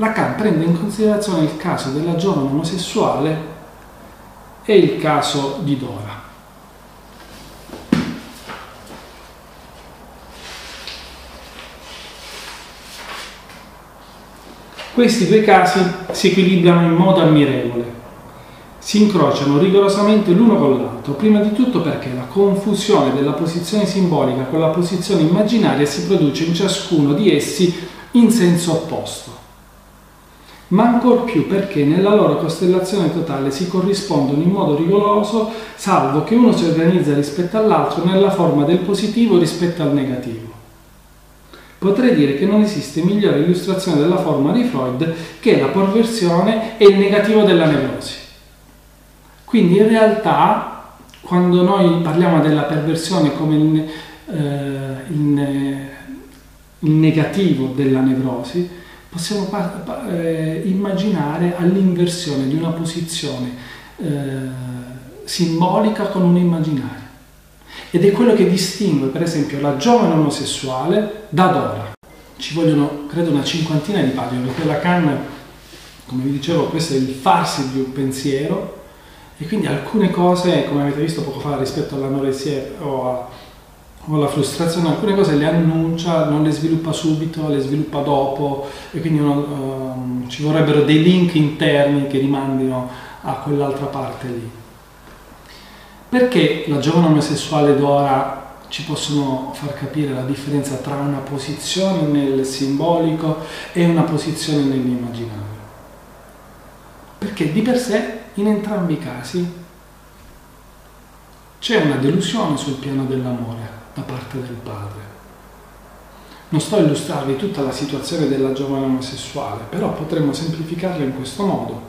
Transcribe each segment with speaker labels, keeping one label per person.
Speaker 1: Lacan prende in considerazione il caso della giovane omosessuale e il caso di Dora. Questi due casi si equilibrano in modo ammirevole, si incrociano rigorosamente l'uno con l'altro, prima di tutto perché la confusione della posizione simbolica con la posizione immaginaria si produce in ciascuno di essi in senso opposto, ma ancor più perché nella loro costellazione totale si corrispondono in modo rigoroso, salvo che uno si organizza rispetto all'altro nella forma del positivo rispetto al negativo. Potrei dire che non esiste migliore illustrazione della forma di Freud che la perversione e il negativo della nevrosi. Quindi in realtà quando noi parliamo della perversione come il, eh, il, il negativo della nevrosi, possiamo eh, immaginare all'inversione di una posizione eh, simbolica con un immaginario. Ed è quello che distingue, per esempio, la giovane omosessuale da Dora. Ci vogliono, credo, una cinquantina di pagine, perché Lacan, come vi dicevo, questo è il farsi di un pensiero, e quindi alcune cose, come avete visto poco fa rispetto all'anoresia o, a, o alla frustrazione, alcune cose le annuncia, non le sviluppa subito, le sviluppa dopo, e quindi uno, um, ci vorrebbero dei link interni che rimandino a quell'altra parte lì. Perché la giovane omosessuale d'ora ci possono far capire la differenza tra una posizione nel simbolico e una posizione nell'immaginario? Perché di per sé, in entrambi i casi, c'è una delusione sul piano dell'amore da parte del padre. Non sto a illustrarvi tutta la situazione della giovane omosessuale, però potremmo semplificarla in questo modo.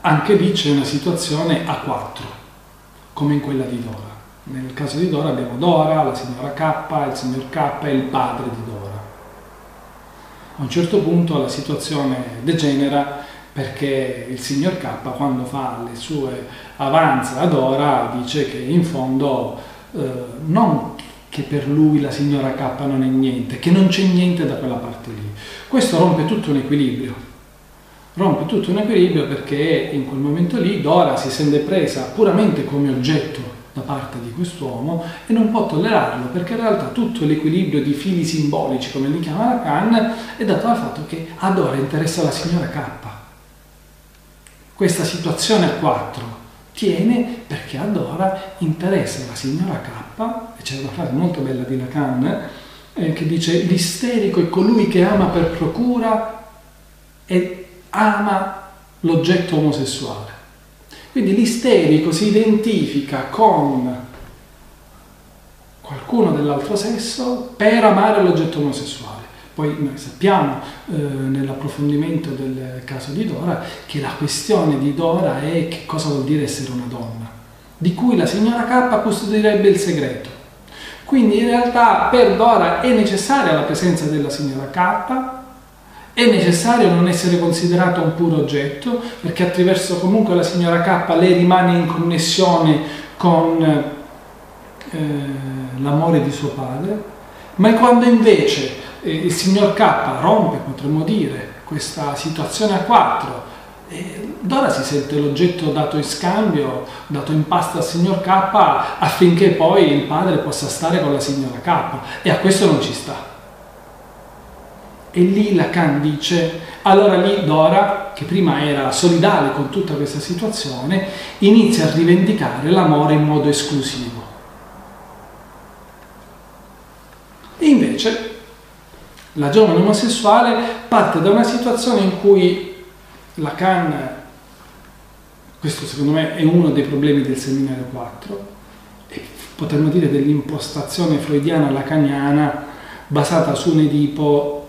Speaker 1: Anche lì c'è una situazione a quattro come in quella di Dora. Nel caso di Dora abbiamo Dora, la signora K, il signor K e il padre di Dora. A un certo punto la situazione degenera perché il signor K quando fa le sue avanze a Dora dice che in fondo eh, non che per lui la signora K non è niente, che non c'è niente da quella parte lì. Questo rompe tutto un equilibrio rompe tutto un equilibrio perché in quel momento lì Dora si sente presa puramente come oggetto da parte di quest'uomo e non può tollerarlo perché in realtà tutto l'equilibrio di fili simbolici, come li chiama Lacan, è dato dal fatto che a Dora interessa la signora K. Questa situazione a 4 tiene perché a Dora interessa la signora K, e c'è una frase molto bella di Lacan, eh, che dice l'isterico è colui che ama per procura e ama l'oggetto omosessuale. Quindi l'isterico si identifica con qualcuno dell'altro sesso per amare l'oggetto omosessuale. Poi noi sappiamo eh, nell'approfondimento del caso di Dora che la questione di Dora è che cosa vuol dire essere una donna, di cui la signora K custodirebbe il segreto. Quindi in realtà per Dora è necessaria la presenza della signora K, è necessario non essere considerato un puro oggetto, perché attraverso comunque la signora K lei rimane in connessione con eh, l'amore di suo padre, ma quando invece il signor K rompe, potremmo dire, questa situazione a quattro, Dora si sente l'oggetto dato in scambio, dato in pasta al signor K affinché poi il padre possa stare con la signora K e a questo non ci sta. E lì Lacan dice, allora lì Dora, che prima era solidale con tutta questa situazione, inizia a rivendicare l'amore in modo esclusivo. E invece la giovane omosessuale parte da una situazione in cui Lacan, questo secondo me è uno dei problemi del seminario 4, e potremmo dire dell'impostazione freudiana lacaniana basata su un Edipo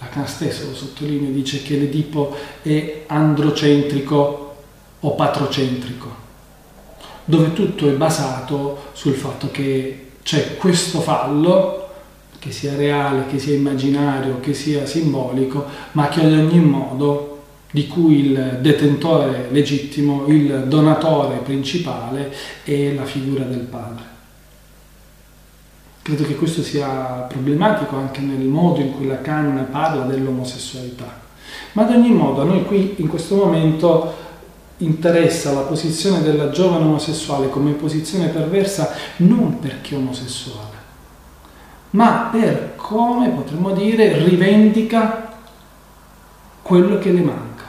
Speaker 1: Lacan stesso lo sottolinea, dice che l'Edipo è androcentrico o patrocentrico, dove tutto è basato sul fatto che c'è questo fallo, che sia reale, che sia immaginario, che sia simbolico, ma che ad ogni modo di cui il detentore legittimo, il donatore principale è la figura del padre. Credo che questo sia problematico anche nel modo in cui Lacan parla dell'omosessualità. Ma ad ogni modo a noi qui in questo momento interessa la posizione della giovane omosessuale come posizione perversa non perché omosessuale, ma per come potremmo dire rivendica quello che le manca.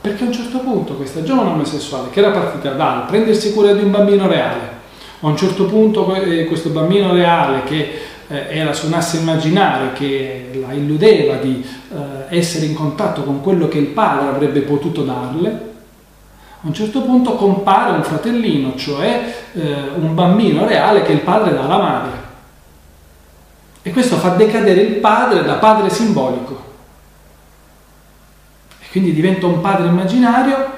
Speaker 1: Perché a un certo punto questa giovane omosessuale che era partita dal prendersi cura di un bambino reale, a un certo punto eh, questo bambino reale che eh, era su un asse immaginario che la illudeva di eh, essere in contatto con quello che il padre avrebbe potuto darle, a un certo punto compare un fratellino, cioè un bambino reale che il padre dà alla madre. E questo fa decadere il padre da padre simbolico. E quindi diventa un padre immaginario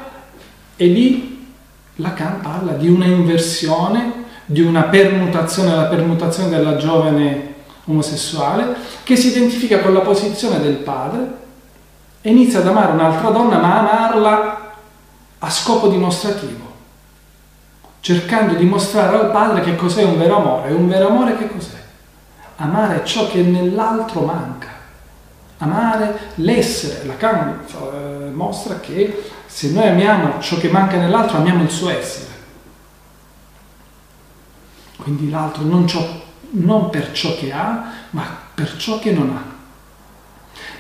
Speaker 1: e lì Lacan parla di una inversione di una permutazione, la permutazione della giovane omosessuale, che si identifica con la posizione del padre e inizia ad amare un'altra donna, ma amarla a scopo dimostrativo, cercando di mostrare al padre che cos'è un vero amore. E un vero amore che cos'è? Amare ciò che nell'altro manca, amare l'essere. Lacan eh, mostra che se noi amiamo ciò che manca nell'altro, amiamo il suo essere. Quindi l'altro non, non per ciò che ha, ma per ciò che non ha.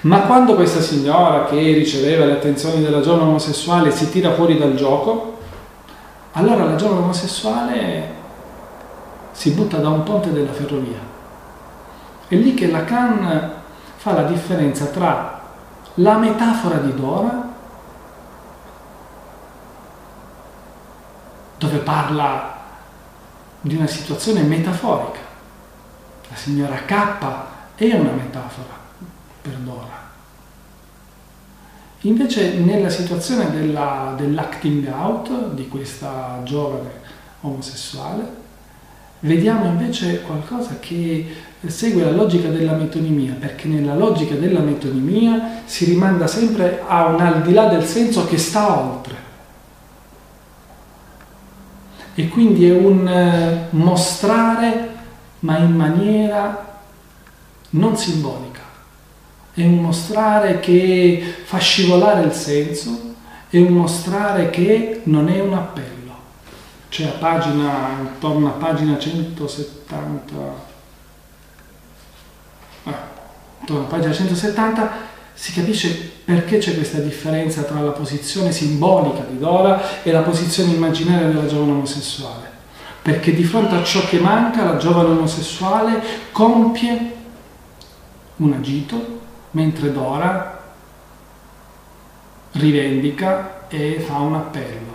Speaker 1: Ma quando questa signora che riceveva le attenzioni della giovane omosessuale si tira fuori dal gioco, allora la giovane omosessuale si butta da un ponte della ferrovia. È lì che Lacan fa la differenza tra la metafora di Dora, dove parla di una situazione metaforica. La signora K è una metafora per Dora. Invece nella situazione della, dell'acting out di questa giovane omosessuale, vediamo invece qualcosa che segue la logica della metonimia, perché nella logica della metonimia si rimanda sempre a un al di là del senso che sta oltre e quindi è un eh, mostrare ma in maniera non simbolica, è un mostrare che fa scivolare il senso, è un mostrare che non è un appello. Cioè a pagina, intorno a pagina 170, eh, intorno a pagina 170 si capisce perché c'è questa differenza tra la posizione simbolica di Dora e la posizione immaginaria della giovane omosessuale. Perché di fronte a ciò che manca la giovane omosessuale compie un agito, mentre Dora rivendica e fa un appello.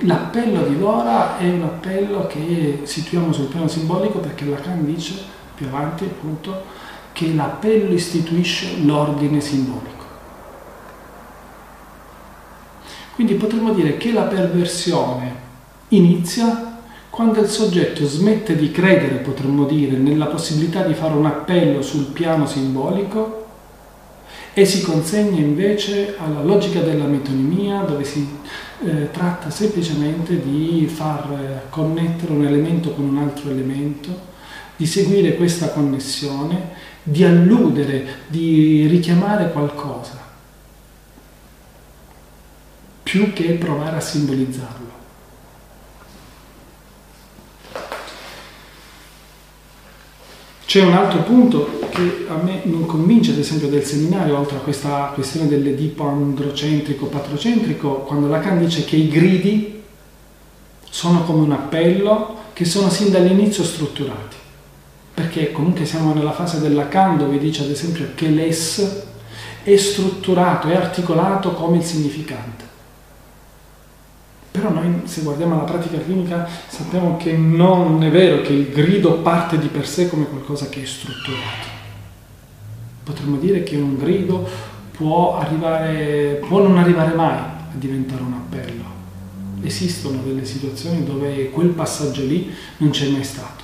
Speaker 1: L'appello di Dora è un appello che situiamo sul piano simbolico perché Lacan dice più avanti appunto che l'appello istituisce l'ordine simbolico. Quindi potremmo dire che la perversione inizia quando il soggetto smette di credere, potremmo dire, nella possibilità di fare un appello sul piano simbolico e si consegna invece alla logica della metonimia dove si eh, tratta semplicemente di far eh, connettere un elemento con un altro elemento, di seguire questa connessione di alludere, di richiamare qualcosa, più che provare a simbolizzarlo. C'è un altro punto che a me non convince, ad esempio, del seminario, oltre a questa questione dell'Edipo androcentrico, patrocentrico, quando Lacan dice che i gridi sono come un appello che sono sin dall'inizio strutturati perché comunque siamo nella fase del Lacan dove dice ad esempio che l'es è strutturato, è articolato come il significante. Però noi se guardiamo la pratica clinica sappiamo che non è vero che il grido parte di per sé come qualcosa che è strutturato. Potremmo dire che un grido può, arrivare, può non arrivare mai a diventare un appello. Esistono delle situazioni dove quel passaggio lì non c'è mai stato